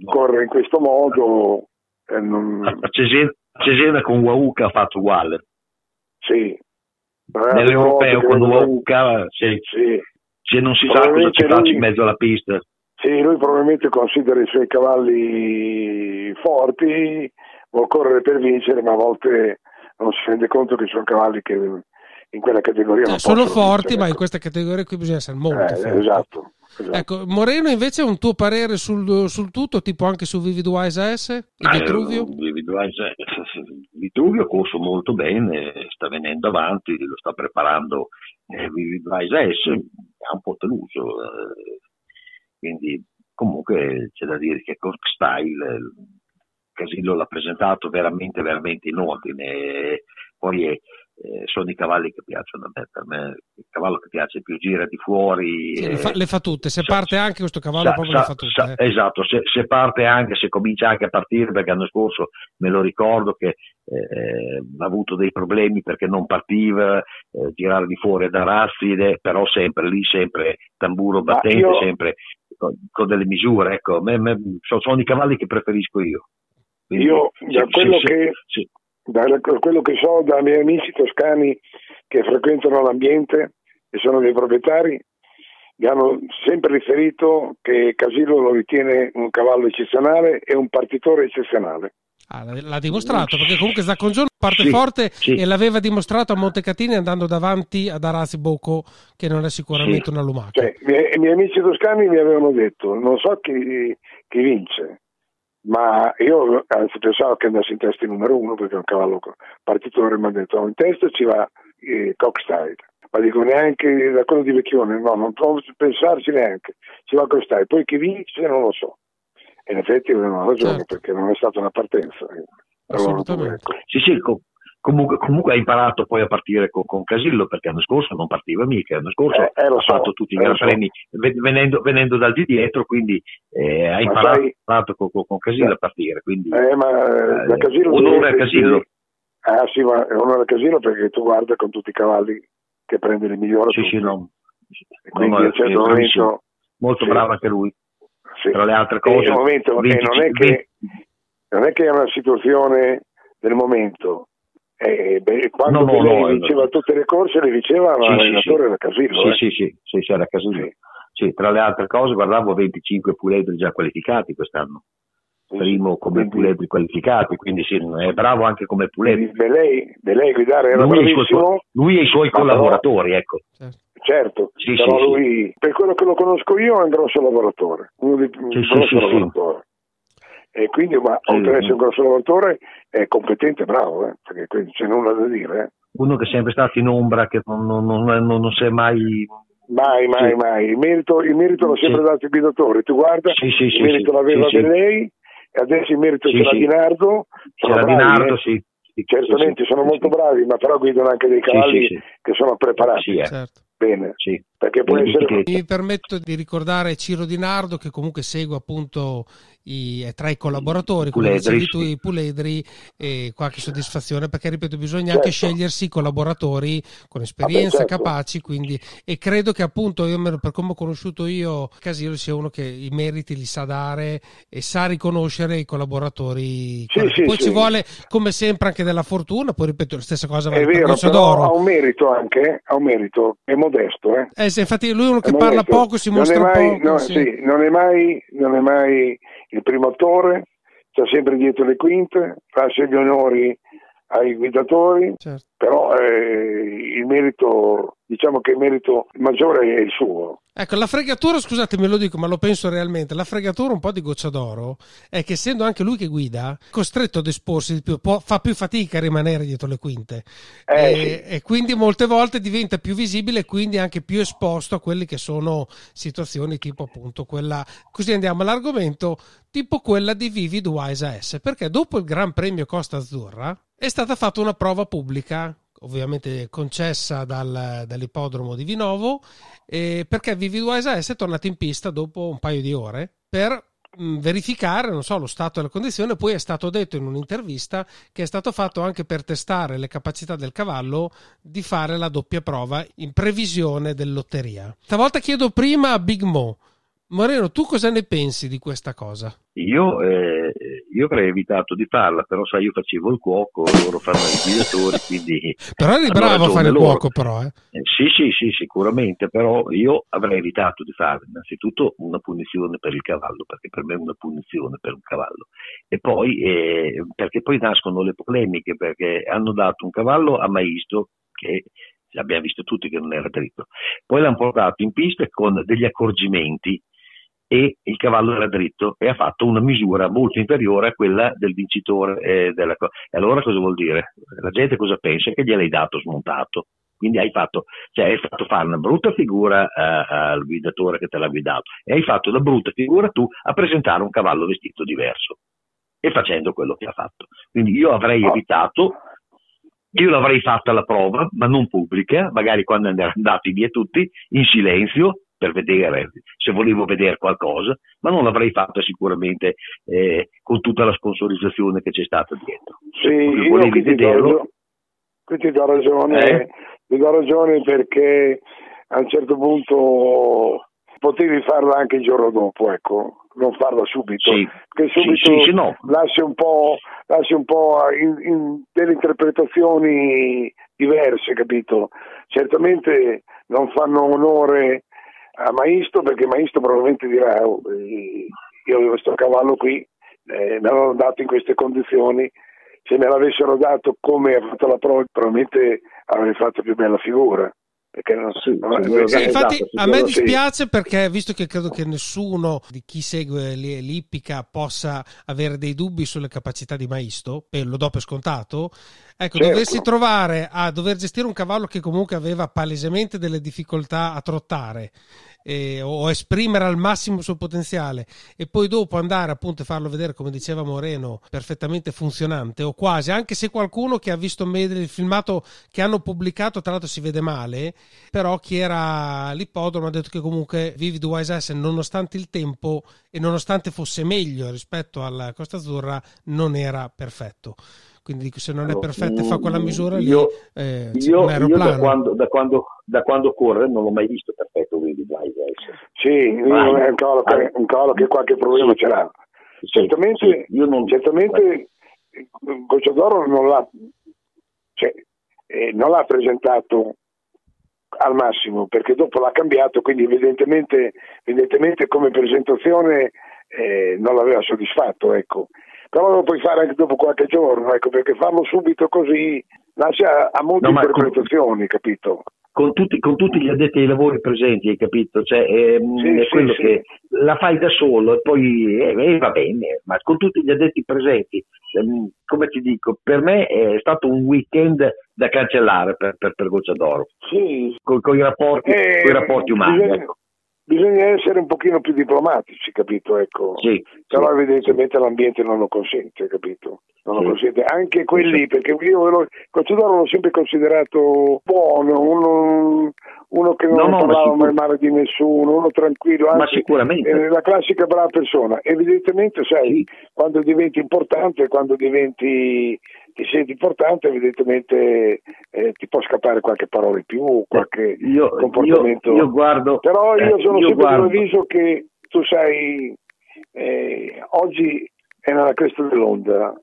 corre in questo modo, eh, non- A Cesena, con Wauka ha fatto uguale. sì. Nell'europeo vedo- Wauka se, Sì. se non si sa cosa ci Probabilmente faccia lui- in mezzo alla pista. Sì, lui probabilmente considera i suoi cavalli forti, vuol correre per vincere, ma a volte non si rende conto che sono cavalli che in quella categoria non Eh, sono possono forti, vincere. ma in questa categoria qui bisogna essere molto Eh, forti. esatto, esatto. Ecco, Moreno invece un tuo parere sul, sul tutto, tipo anche su Vivid Wise AS? Il Ah, Vitruvio? eh, Vitruvio, eh, ha corso molto bene, sta venendo avanti, lo sta preparando eh, Vitruvio S, ha un po' tenuto, eh, quindi comunque c'è da dire che Cork Style, eh, Casillo l'ha presentato veramente, veramente in ordine, e poi eh, eh, sono i cavalli che piacciono a me, per me il cavallo che piace più gira di fuori. Sì, eh, le, fa, le fa tutte, se sa- parte anche questo cavallo sa- proprio sa- le fa tutte. sa- eh. Esatto, se, se parte anche, se comincia anche a partire, perché l'anno scorso me lo ricordo che eh, ha avuto dei problemi perché non partiva, eh, girare di fuori da Razzide, però sempre lì, sempre tamburo battente, io- sempre con, con delle misure. Ecco, me- me- sono, sono i cavalli che preferisco io. Quindi, Io da sì, quello, sì, che, sì. Da quello che so dai miei amici toscani che frequentano l'ambiente e sono dei proprietari, mi hanno sempre riferito che Casillo lo ritiene un cavallo eccezionale e un partitore eccezionale. Ah, l'ha- dimostrato perché comunque Zaccongione parte Sì, forte sì. e l'aveva dimostrato a Montecatini andando davanti ad Arazi Bocco che non è sicuramente Sì. una lumaca. Cioè, i miei, i miei amici toscani mi avevano detto, non so chi, chi vince, ma io anzi pensavo che andasse in testa il numero uno perché è un cavallo partitore, mi hanno detto "Oh, in testa ci va eh, Cockstyle. Ma dico neanche da quello di Vecchione, no, non posso pensarci neanche, ci va Cockstyle. Poi chi vince non lo so. E in effetti avevano ragione perché non è stata una partenza. Allora, ecco. Sì, sì, co- comunque, comunque ha imparato poi a partire con, con Casillo perché l'anno scorso non partiva mica, l'anno scorso Eh, eh, ha so, fatto tutti i eh, gran premi ve- venendo, venendo dal di dietro, quindi eh, ha imparato, sai- imparato con, con- Casillo a partire. Quindi, Eh, ma eh, da Casillo onore a Casillo. Ah sì, ma è onore a Casillo perché tu guarda con tutti i cavalli che prende le migliori. Sì, sì, no. Quindi No, no, a un certo momento. Molto sì. bravo anche lui. Sì. Tra le altre cose, il momento- e 25 non, è che, non è che è una situazione del momento. Eh, beh, quando No, no, lei no, eh, vinceva tutte le corse, le diceva Sì, sì, l'allenatore sì. era Casillo. Sì, eh. sì, sì, sì, sì, era Casillo. Sì, tra le altre cose guardavo 25 puledri già qualificati quest'anno. Primo come puledri qualificati, quindi sì, è bravo anche come puledri. De lei, de lei guidare era Lui e, bravissimo. lui e i suoi però- collaboratori, ecco. Certo, Sì, però sì, sì. lui, per quello che lo conosco io, è un grosso lavoratore, uno dei Sì, sì, grosso sì, sì. lavoratore. E quindi, ma oltre ad essere un grosso lavoratore, è competente e bravo, eh, perché qui c'è nulla da dire. eh. Uno che è sempre stato in ombra, che non, non- non- non- non si è mai... Mai, mai, Sì. mai. Il merito, il merito l'ha Sì. sempre dato il guidatore. Tu guarda, Sì, sì, il sì, merito sì. l'aveva Sì, sì. lei, e adesso il merito Sì, ce l'ha sì. di Nardo. Sono C'era Di bravi, Nardo, eh. sì. Sì, Certamente sì, sono sì, molto sì. bravi, ma però guidano anche dei Sì, cavalli sì, sì. che sono preparati. Sì, eh. Certo. Bene. Sì. Perché può essere... Mi permetto di ricordare Ciro Di Nardo che comunque segue appunto i, è tra i collaboratori, come Puledri, tu, i puledri e qualche soddisfazione perché ripeto bisogna Certo. anche scegliersi i collaboratori con esperienza, certo. capaci quindi e credo che appunto io per come ho conosciuto io Casillo sia uno che i meriti li sa dare e sa riconoscere i collaboratori Sì, sì, poi sì. ci vuole come sempre anche della fortuna poi ripeto la stessa cosa È vale per vero, d'Oro ha un merito anche, ha un merito, è modesto. Eh. eh, sì, infatti lui è uno che È parla modesto. poco si Non mostra è mai, poco no, non, è mai, non è mai il primo attore, sta sempre dietro le quinte, lascia gli onori ai guidatori, Certo. però eh, il merito, diciamo che il merito maggiore è il suo. Ecco, la fregatura, scusate, me lo dico, ma lo penso realmente. La fregatura un po' di Gocciadoro è che essendo anche lui che guida, costretto ad esporsi di più, può- fa più fatica a rimanere dietro le quinte. Eh, e, sì. e quindi molte volte diventa più visibile e quindi anche più esposto a quelle che sono situazioni tipo appunto quella, così andiamo all'argomento, tipo quella di Vivid Wise AS, perché dopo il Gran Premio Costa Azzurra è stata fatta una prova pubblica ovviamente concessa dal- dall'ippodromo di Vinovo, eh, perché Vivid Wise AS è tornato in pista dopo un paio di ore per mh, verificare, non so, lo stato e la condizione. Poi è stato detto in un'intervista che è stato fatto anche per testare le capacità del cavallo di fare la doppia prova in previsione dell'otteria. Stavolta chiedo prima a Big Mo. Moreno, tu cosa ne pensi di questa cosa? Io, eh, io avrei evitato di farla, però sai, io facevo il cuoco, loro fanno i guidatori, quindi... però eri bravo a fare il cuoco, però, eh? eh? Sì, sì, sì, sicuramente, però io avrei evitato di farla. Innanzitutto una punizione per il cavallo, perché per me è una punizione per un cavallo. E poi, eh, perché poi nascono le polemiche, perché hanno dato un cavallo a Maisto, che abbiamo visto tutti che non era dritto. Poi l'hanno portato in pista con degli accorgimenti e il cavallo era dritto e ha fatto una misura molto inferiore a quella del vincitore. Eh, della... E allora cosa vuol dire? La gente cosa pensa? Che gliel'hai dato smontato. Quindi hai fatto, cioè hai fatto fare una brutta figura uh, al guidatore che te l'ha guidato e hai fatto una brutta figura tu a presentare un cavallo vestito diverso e facendo quello che ha fatto. Quindi io avrei evitato io l'avrei fatta la prova, ma non pubblica, magari quando andati via tutti, in silenzio, per vedere se volevo vedere qualcosa, ma non l'avrei fatta sicuramente eh, con tutta la sponsorizzazione che c'è stata dietro. Sì, io volevi vederlo. Qui ti do ragione, eh? ti do ragione perché a un certo punto potevi farla anche il giorno dopo, ecco, non farla subito, sì. che subito sì, sì, no. lascia un po', lascia un po in, in delle interpretazioni diverse, capito? Certamente non fanno onore a Maisto perché Maisto probabilmente dirà oh, io avevo questo cavallo qui, eh, me l'hanno dato in queste condizioni, se me l'avessero dato come ha fatto la prova probabilmente avrei fatto più bella figura. Perché non, sì, non sì, sì, infatti esatto, a me dispiace perché visto che credo che nessuno di chi segue l'ippica possa avere dei dubbi sulle capacità di Maisto e lo do per scontato ecco certo. doversi trovare a dover gestire un cavallo che comunque aveva palesemente delle difficoltà a trottare eh, o esprimere al massimo il suo potenziale e poi dopo andare appunto a farlo vedere come diceva Moreno perfettamente funzionante o quasi anche se qualcuno che ha visto il filmato che hanno pubblicato tra l'altro si vede male però chi era all'ippodromo ha detto che comunque Vivid Wise S nonostante il tempo e nonostante fosse meglio rispetto alla Costa Azzurra non era perfetto quindi se non è perfetto e fa quella misura lì io, eh, io, io da, quando, da, quando, da, quando, corre non l'ho mai visto perfetto quindi dai, sì, Vai. è un cavallo, che, un cavallo che qualche problema sì. ce l'ha. Certamente, sì, non... certamente Gocciadoro non l'ha cioè, eh, non l'ha presentato al massimo perché dopo l'ha cambiato quindi evidentemente, evidentemente come presentazione eh, non l'aveva soddisfatto ecco però lo puoi fare anche dopo qualche giorno, ecco, perché farlo subito così lascia a molte no, interpretazioni, con, capito? Con tutti, con tutti, gli addetti ai lavori presenti, hai capito? Cioè, è, sì, è sì, quello sì. che la fai da solo e poi eh, eh, va bene, ma con tutti gli addetti presenti, ehm, come ti dico, per me è stato un weekend da cancellare per, per, per Goccia d'Oro, sì. con, con, i rapporti, eh, con i rapporti umani. Bisogna, ecco bisogna essere un pochino più diplomatici, capito? Ecco. Sì, Però sì, evidentemente sì. l'ambiente non lo consente, capito? Non lo consente. Anche quelli, perché io lo, Cozzodoro l'ho sempre considerato buono, uno, uno che non no, parlava no, mai male di nessuno, uno tranquillo, anzi, ma sicuramente. Eh, la classica brava persona. Evidentemente, sai, quando diventi importante, quando diventi ti senti importante, evidentemente eh, ti può scappare qualche parola in più, qualche io, comportamento. Io, io guardo, Però io eh, sono io sempre dell'avviso che tu sai, eh, oggi è nella cresta dell'onda,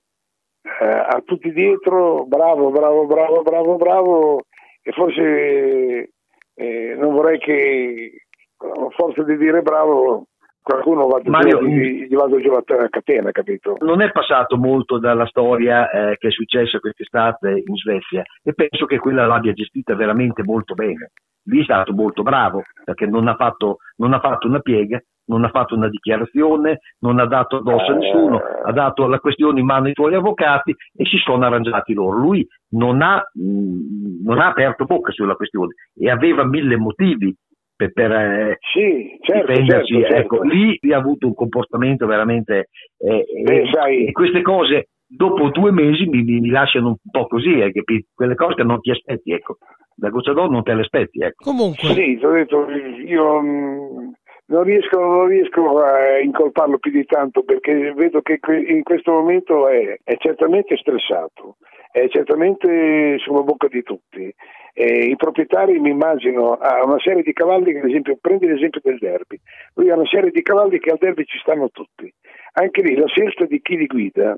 eh, a tutti dietro, bravo, bravo, bravo, bravo, bravo, e forse eh, non vorrei che a forza di dire bravo qualcuno va Mario, gli, gli vado a catena, capito? Non è passato molto dalla storia eh, che è successa quest'estate in Svezia e penso che quella l'abbia gestita veramente molto bene. Lì è stato molto bravo perché non ha fatto, non ha fatto una piega, non ha fatto una dichiarazione, non ha dato addosso a nessuno, ha dato la questione in mano ai suoi avvocati e si sono arrangiati loro. Lui non ha, mh, non ha aperto bocca sulla questione e aveva mille motivi per, per eh, sì, certo, difendersi. certo, Ecco, certo. lì ha avuto un comportamento veramente... Eh, Beh, e, sai- e queste cose dopo due mesi mi, mi- lasciano un po' così, hai capito? Quelle cose che non ti aspetti, ecco. Da Gocciador non te le aspetti, ecco. Comunque, Sì, ti ho detto, io mh, non riesco, non riesco, a incolparlo più di tanto perché vedo che in questo momento è, è certamente stressato, è certamente sulla bocca di tutti. E I proprietari mi immagino ha una serie di cavalli che ad esempio prendi l'esempio del derby, lui ha una serie di cavalli che al derby ci stanno tutti. Anche lì la scelta di chi li guida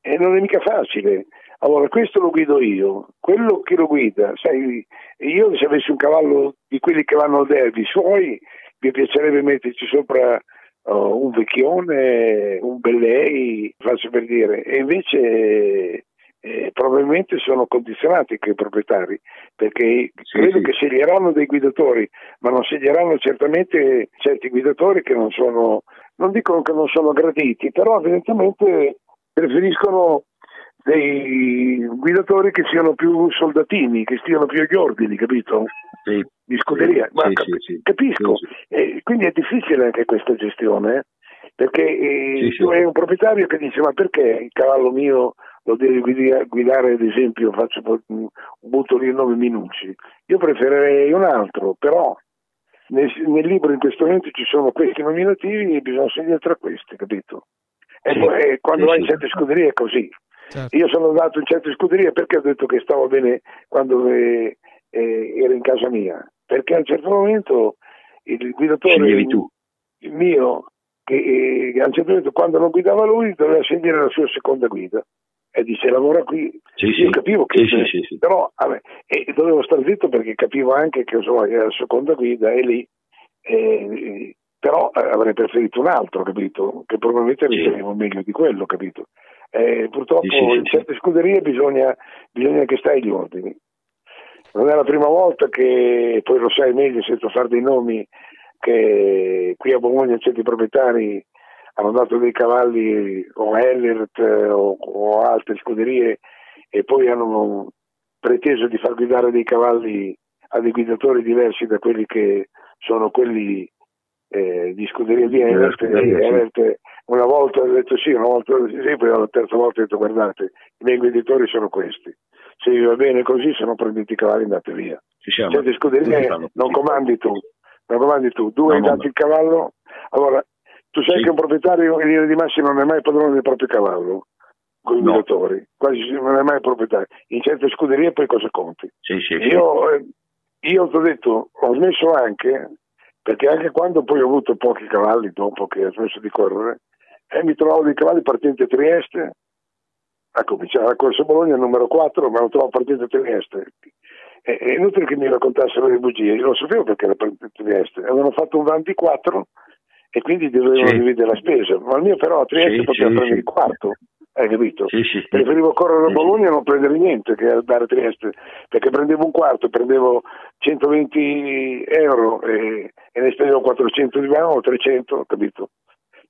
eh, non è mica facile. Allora, questo lo guido io, quello che lo guida, sai, io se avessi un cavallo di quelli che vanno al derby suoi, mi piacerebbe metterci sopra uh, un vecchione, un bellei, faccio per dire, e invece eh, probabilmente sono condizionati i proprietari, perché sì, credo sì. che sceglieranno dei guidatori, ma non sceglieranno certamente certi guidatori che non sono, non dicono che non sono graditi, però evidentemente preferiscono dei guidatori che siano più soldatini, che stiano più agli ordini, capito? Sì. Di scuderia. Ma sì, cap- sì, capisco. Eh, quindi è difficile anche questa gestione, eh? perché eh, tu hai un proprietario che dice ma perché il cavallo mio lo devi guidare, ad esempio, faccio, butto lì il nome Minucci. Io preferirei un altro, però nel, nel, libro in questo momento ci sono questi nominativi e bisogna scegliere tra questi, capito? E poi, quando vai in certe scuderie è così. Certo. Io sono andato in certe scuderie perché ho detto che stavo bene quando eh, eh, ero in casa mia, perché a un certo momento il guidatore il mio, che eh, a un certo momento quando non guidava lui doveva scegliere la sua seconda guida. E dice lavora qui. Sì, io sì. capivo che sì, però vabbè, e dovevo stare zitto perché capivo anche che insomma, era la seconda guida e lì eh, però eh, avrei preferito un altro capito? Che probabilmente ritenevo meglio di quello capito? Eh, purtroppo in certe scuderie bisogna, bisogna che stai agli ordini non è la prima volta che poi lo sai meglio senza fare dei nomi che qui a Bologna certi proprietari hanno dato dei cavalli o Ellert o, o altre scuderie e poi hanno preteso di far guidare dei cavalli a dei guidatori diversi da quelli che sono quelli eh, di scuderia di Ellert. Ellert una volta ha detto sì, una volta sì, poi la terza volta ha detto guardate, i miei guidatori sono questi. Se vi va bene così, se no prendete i cavalli e andate via. Certe scuderie non comandi tu, non comandi tu, due hai dato il cavallo, allora tu sai sì. che un proprietario in linea di massima non è mai padrone del proprio cavallo con i no. guidatori, quasi non è mai proprietario. In certe scuderie poi cosa conti? Sì, sì, io, eh, io ti ho detto, ho smesso anche, perché anche quando poi ho avuto pochi cavalli dopo che ho smesso di correre, eh, mi trovavo dei cavalli partenti a Trieste, a cominciare la corsa Bologna numero 4, ma lo trovo partente a Trieste. È, inutile che mi raccontassero le bugie, io lo sapevo perché era partente a Trieste. Avevano fatto un 24 e quindi dovevano sì. dividere la spesa. Ma il mio però a Trieste sì, poteva sì, prendere il quarto, hai capito? Preferivo correre a Bologna e non prendere niente che andare a Trieste, perché prendevo un quarto, prendevo 120 euro e, e ne spendevo 400 di mano o 300, capito?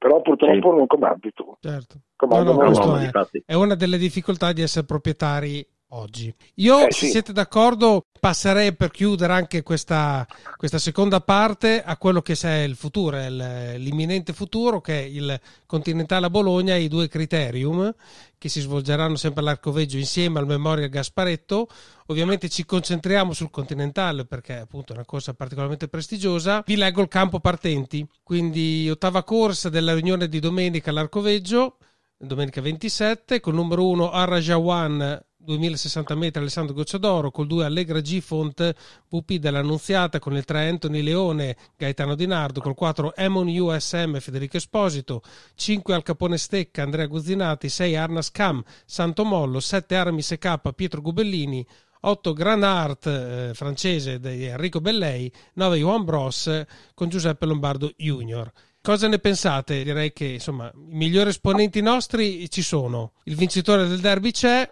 Però purtroppo non comandi tu. Certo. No, no, è, è una delle difficoltà di essere proprietari oggi. Io, eh, se siete d'accordo, passerei per chiudere anche questa, questa, seconda parte a quello che è il futuro, il, l'imminente futuro, che è il Continentale a Bologna e i due criterium che si svolgeranno sempre all'Arcoveggio insieme al Memorial Gasparetto. Ovviamente ci concentriamo sul Continentale perché appunto è una corsa particolarmente prestigiosa. Vi leggo il campo partenti, quindi ottava corsa della riunione di domenica all'Arcoveggio, domenica 27, con numero 1 Arrajawan 2060 metri Alessandro Gocciadoro, col 2 Allegra G Font VP dell'Annunziata, con il 3 Anthony Leone Gaetano Di Nardo, col 4 Emon USM Federico Esposito, 5 Al Capone Stecca Andrea Guzzinati, 6 Arnas Cam Santo Mollo, 7 Armi SK Pietro Gubellini, 8 Grand Art eh, francese di Enrico Bellei, 9 Juan Bros con Giuseppe Lombardo Junior. Cosa ne pensate? Direi che insomma i migliori esponenti nostri ci sono. Il vincitore del derby c'è,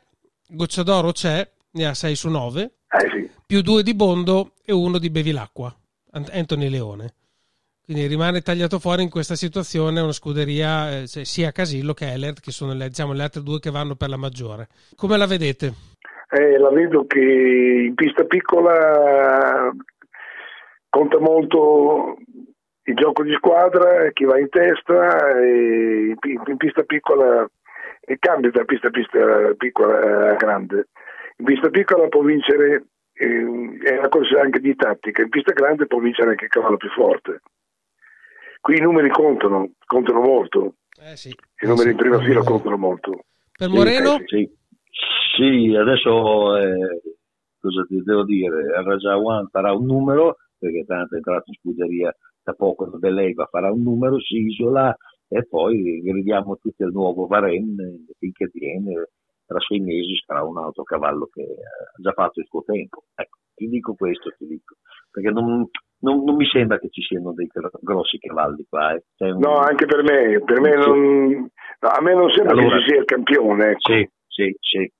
Gocciadoro c'è, ne ha 6 su 9, eh sì. più 2 di Bondo e 1 di Bevilacqua, Anthony Leone. Quindi rimane tagliato fuori in questa situazione una scuderia eh, sia Casillo che Ellert, che sono le, diciamo, le altre due che vanno per la maggiore. Come la vedete? Eh, la vedo che in pista piccola conta molto il gioco di squadra, chi va in testa, e in pista piccola il cambio da pista a pista piccola a grande. In pista piccola può vincere, eh, è una cosa anche di tattica, in pista grande può vincere anche il cavallo più forte. qui i numeri contano, contano molto. Eh sì. I numeri in prima fila contano molto. Per Moreno? Sì, sì adesso eh, cosa ti devo dire? Il Rajawan farà un numero, perché tanto è entrato in scuderia da poco da Beleva, farà un numero, si isola e poi gridiamo tutti al nuovo Varenne finché viene tra sei mesi sarà un altro cavallo che ha già fatto il suo tempo. Ecco, ti dico questo, ti dico, perché non, non, non mi sembra che ci siano dei grossi cavalli qua. Eh. Un... No, anche per me, per me non, no, a me non sembra allora, che ci sia il campione. Ecco. Sì, sì, sì.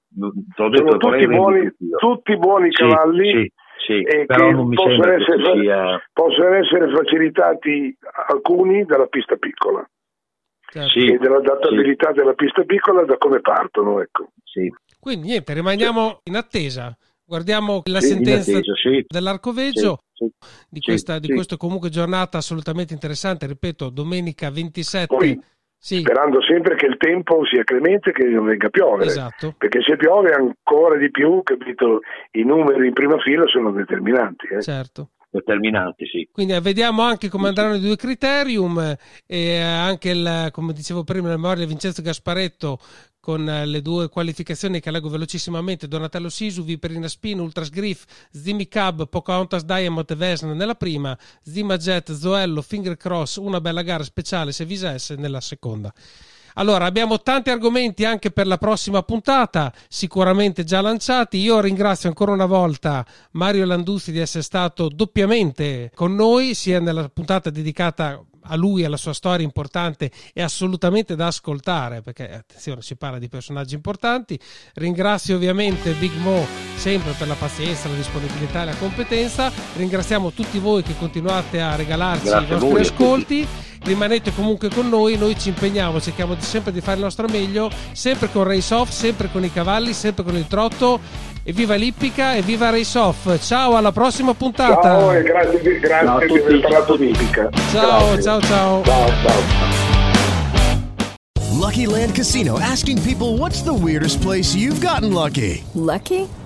Sono tutti buoni, tutti buoni cavalli. Sì, sì, e però non mi possono essere, essere, sia... possono essere facilitati alcuni dalla pista piccola Certo. e dell'adattabilità sì. della pista piccola da come partono. Ecco. Sì. Quindi niente, rimaniamo in attesa. Guardiamo la Sì, sentenza attesa, sì. dell'Arcoveggio di Sì, questa, di questa comunque giornata assolutamente interessante. Ripeto, domenica 27. Poi, sì, Sperando sempre che il tempo sia clemente, che non venga a piovere. esatto. Perché se piove ancora di più, capito, i numeri in prima fila sono determinanti. eh. Certo. Determinanti, sì. Quindi eh, vediamo anche come andranno i due criterium eh, e eh, anche il, come dicevo prima, la memoria di Vincenzo Gasparetto con le due qualificazioni che leggo velocissimamente Donatello Sisu, Viperina Spin, Ultras Griff, Zimi Cab, Pocahontas Diamond e Vesna nella prima, Zima Jet, Zoello, Finger Cross, una bella gara speciale se Vises nella seconda. Allora, abbiamo tanti argomenti anche per la prossima puntata, sicuramente già lanciati. Io ringrazio ancora una volta Mario Landuzzi di essere stato doppiamente con noi, sia nella puntata dedicata a lui, alla sua storia importante e assolutamente da ascoltare, perché attenzione, si parla di personaggi importanti. Ringrazio ovviamente Big Mo sempre per la pazienza, la disponibilità e la competenza. Ringraziamo tutti voi che continuate a regalarci Grazie i vostri ascolti. Rimanete comunque con noi, noi ci impegniamo, cerchiamo sempre di fare il nostro meglio, sempre con Race Off, sempre con i cavalli, sempre con il trotto. Evviva l'Ippica e viva Race Off! Ciao, alla prossima puntata! Ciao e grazie, grazie Ciao a di tutti. aver parlato di. Ciao, Grazie. ciao, ciao. Ciao, ciao. Lucky Land Casino asking people what's the weirdest place you've gotten lucky? Lucky?